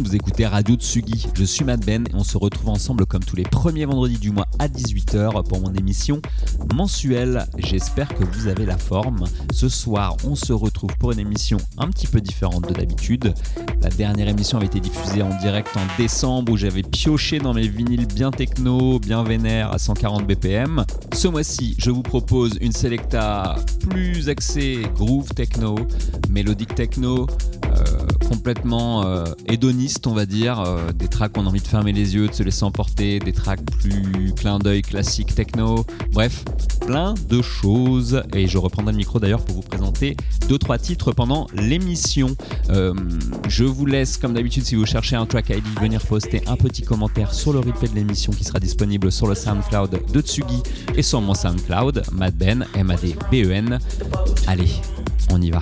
Vous écoutez Radio Tsugi, je suis Matt Ben et on se retrouve ensemble comme tous les premiers vendredis du mois à 18h pour mon émission mensuelle. J'espère que vous avez la forme. Ce soir, on se retrouve pour une émission un petit peu différente de d'habitude. La dernière émission avait été diffusée en direct en décembre où j'avais pioché dans mes vinyles bien techno, bien vénère à 140 BPM. Ce mois-ci, je vous propose une selecta plus axée groove techno, mélodique techno, complètement euh, hédoniste, on va dire. Euh, des tracks qu'on a envie de fermer les yeux, de se laisser emporter, des tracks plus clin d'œil classique techno. Bref, plein de choses. Et je reprendrai le micro d'ailleurs pour vous présenter deux trois titres pendant l'émission. je vous laisse, comme d'habitude, si vous cherchez un track ID, venir poster un petit commentaire sur le replay de l'émission qui sera disponible sur le SoundCloud de Tsugi et sur mon SoundCloud, Madben, M-A-D-B-E-N. Allez, on y va.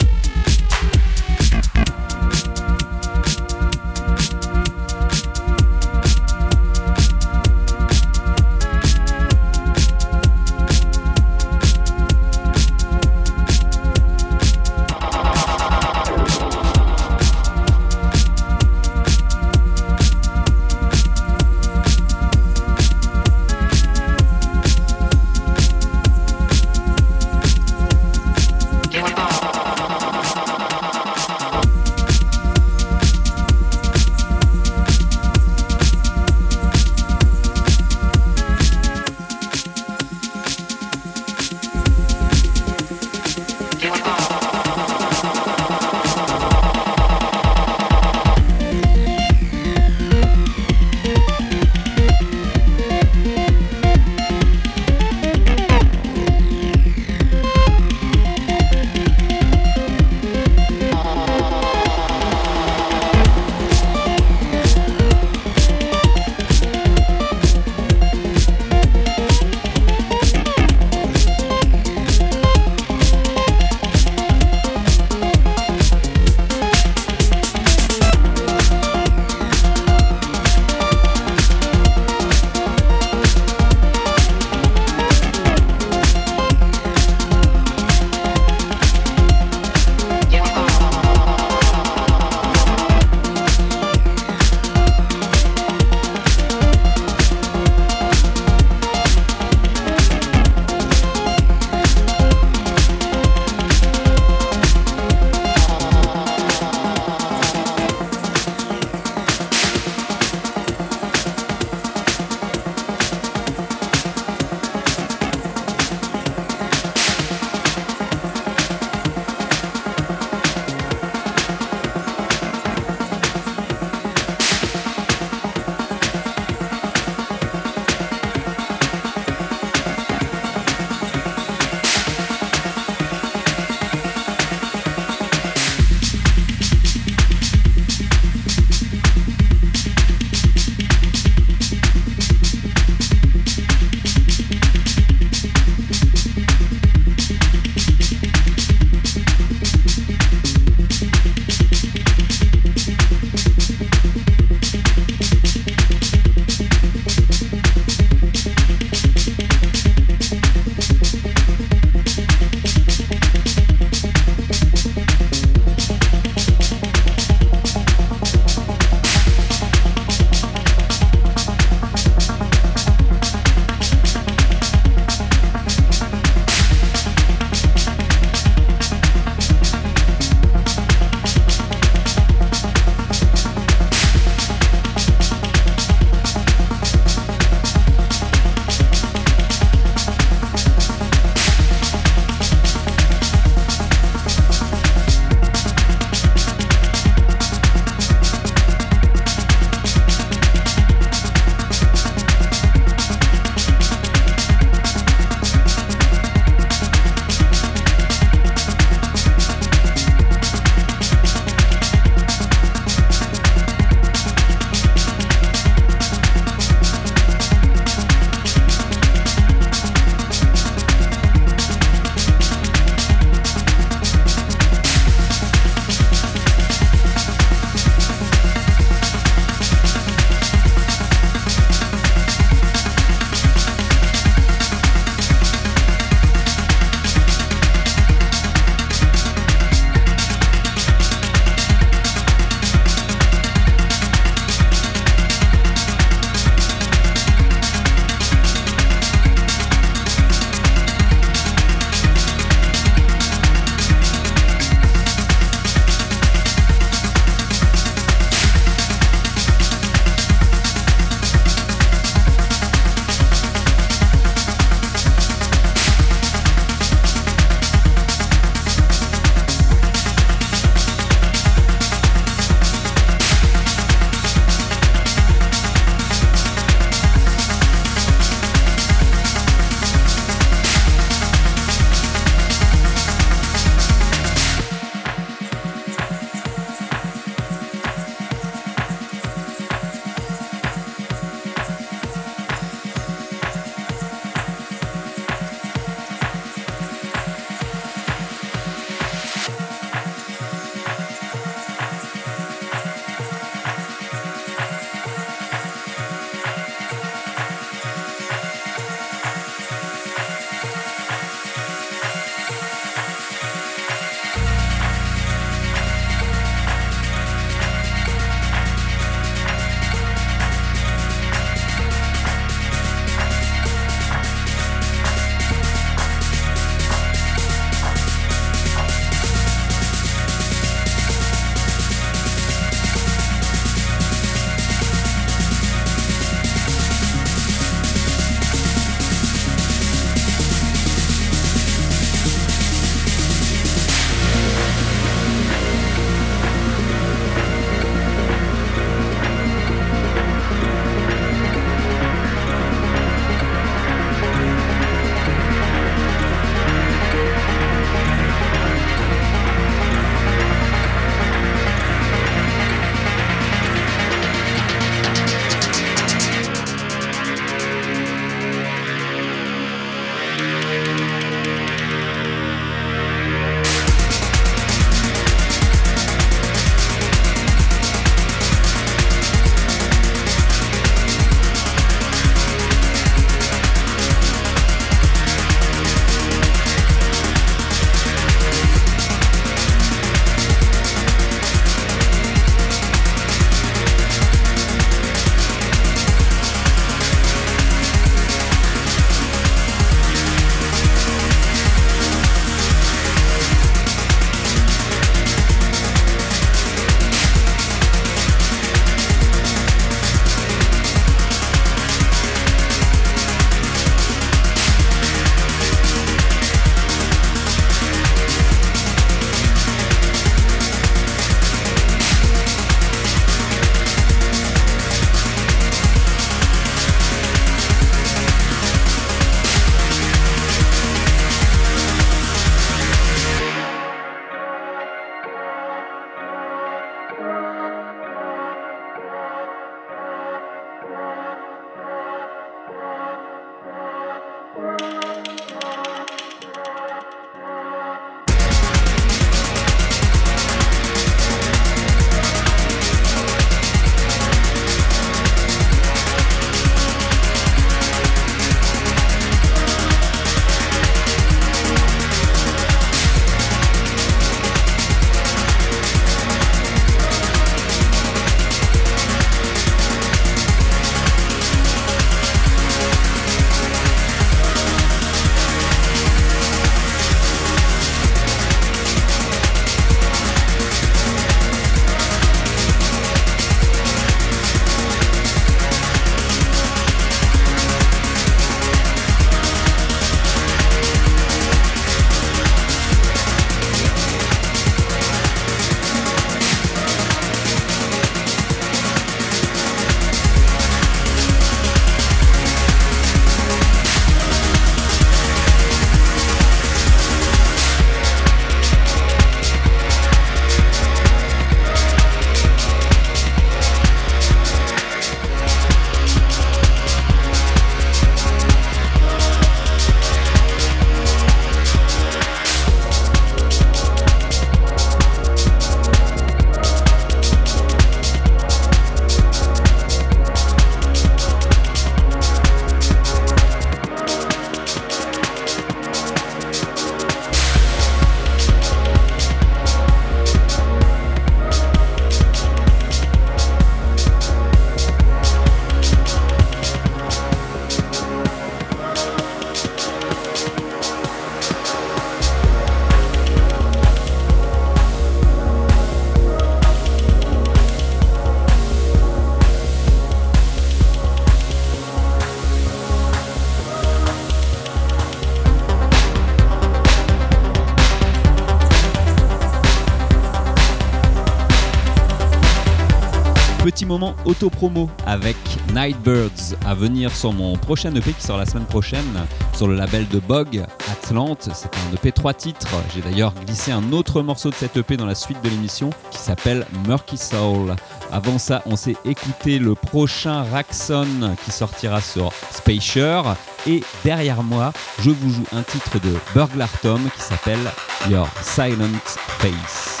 Moment auto-promo avec Nightbirds à venir sur mon prochain EP qui sort la semaine prochaine sur le label de Bog, Atlante. C'est un EP 3 titres. J'ai d'ailleurs glissé un autre morceau de cet EP dans la suite de l'émission qui s'appelle Murky Soul. Avant ça, on s'est écouté le prochain Raxon qui sortira sur Spacer. Et derrière moi, je vous joue un titre de Burglar Tom qui s'appelle Your Silent Face.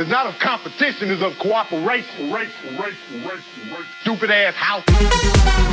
It's not of competition, it's of cooperation. Stupid ass house.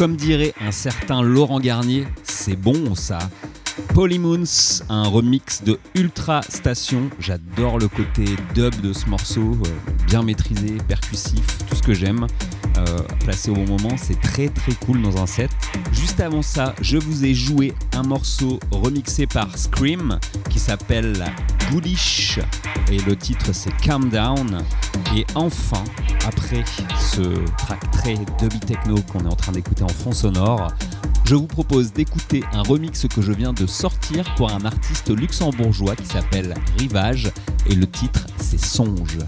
Comme dirait un certain Laurent Garnier, c'est bon ça. Polymoons, un remix de Ultra Station. J'adore le côté dub de ce morceau, euh, bien maîtrisé, percussif, tout ce que j'aime. Euh, placé au bon moment, c'est très très cool dans un set. Juste avant ça, je vous ai joué un morceau remixé par Scream qui s'appelle Goodish et le titre c'est Calm Down. Et enfin, après ce track très dubby techno qu'on est en train d'écouter en fond sonore, je vous propose d'écouter un remix que je viens de sortir pour un artiste luxembourgeois qui s'appelle Rivage et le titre c'est Songe.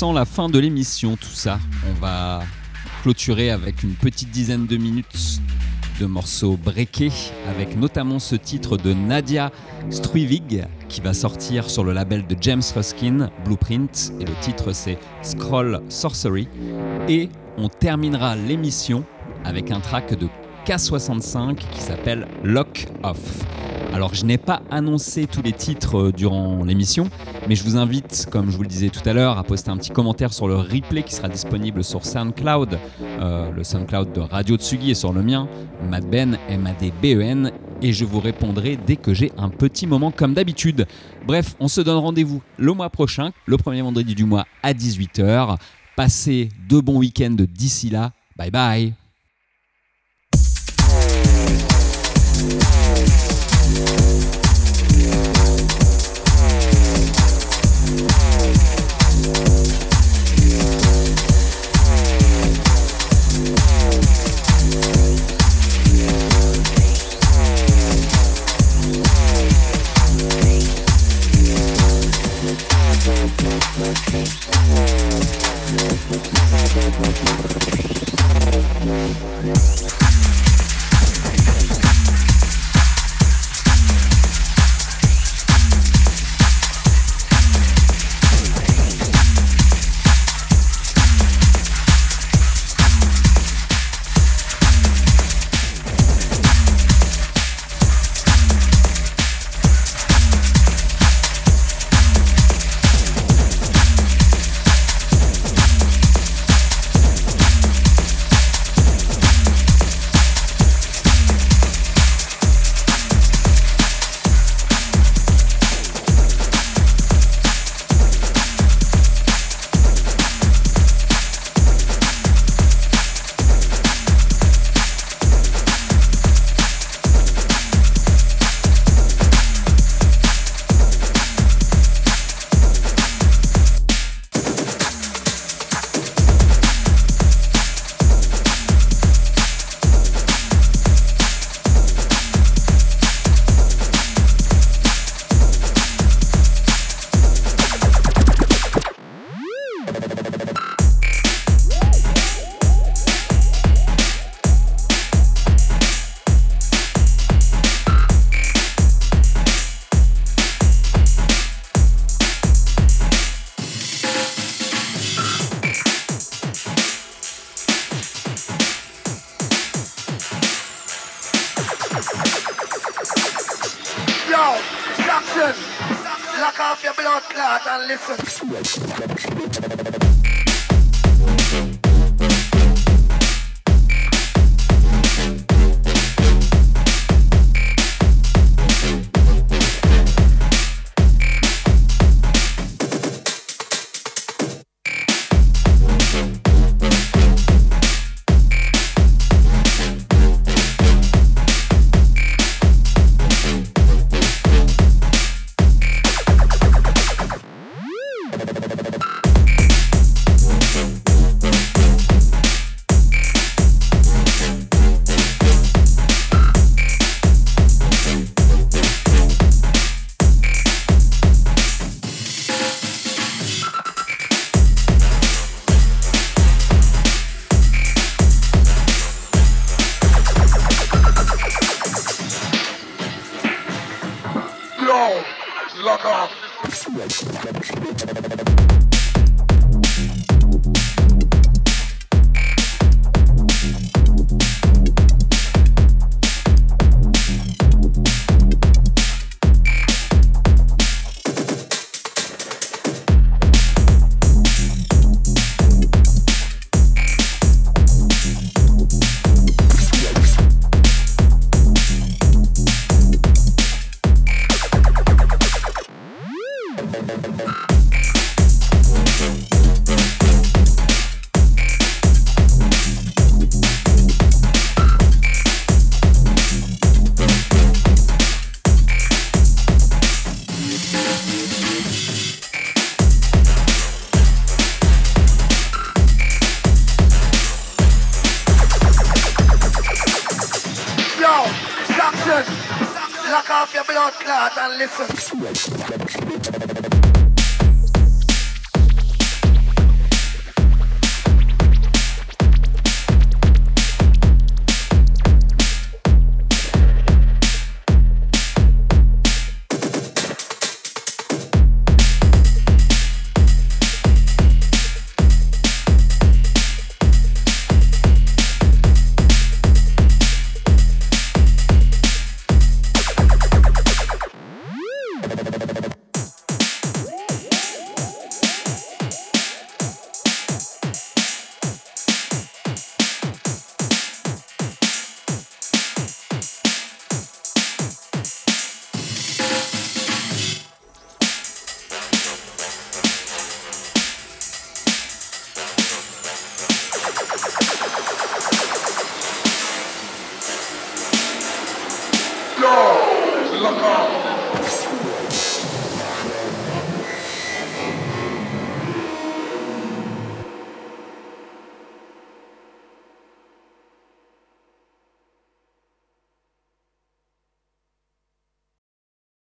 La fin de l'émission, tout ça. On va clôturer avec une petite dizaine de minutes de morceaux breakés, avec notamment ce titre de Nadia Struivig qui va sortir sur le label de James Ruskin, Blueprint, et le titre c'est Scroll Sorcery. Et on terminera l'émission avec un track de K65 qui s'appelle Lock Off. Alors je n'ai pas annoncé tous les titres durant l'émission, mais je vous invite, comme je vous le disais tout à l'heure, à poster un petit commentaire sur le replay qui sera disponible sur SoundCloud, euh, le SoundCloud de Radio Tsugi et sur le mien, Madben, M-A-D-B-E-N, et je vous répondrai dès que j'ai un petit moment comme d'habitude. Bref, on se donne rendez-vous le mois prochain, le premier vendredi du mois à 18h. Passez de bons week-ends d'ici là. Bye bye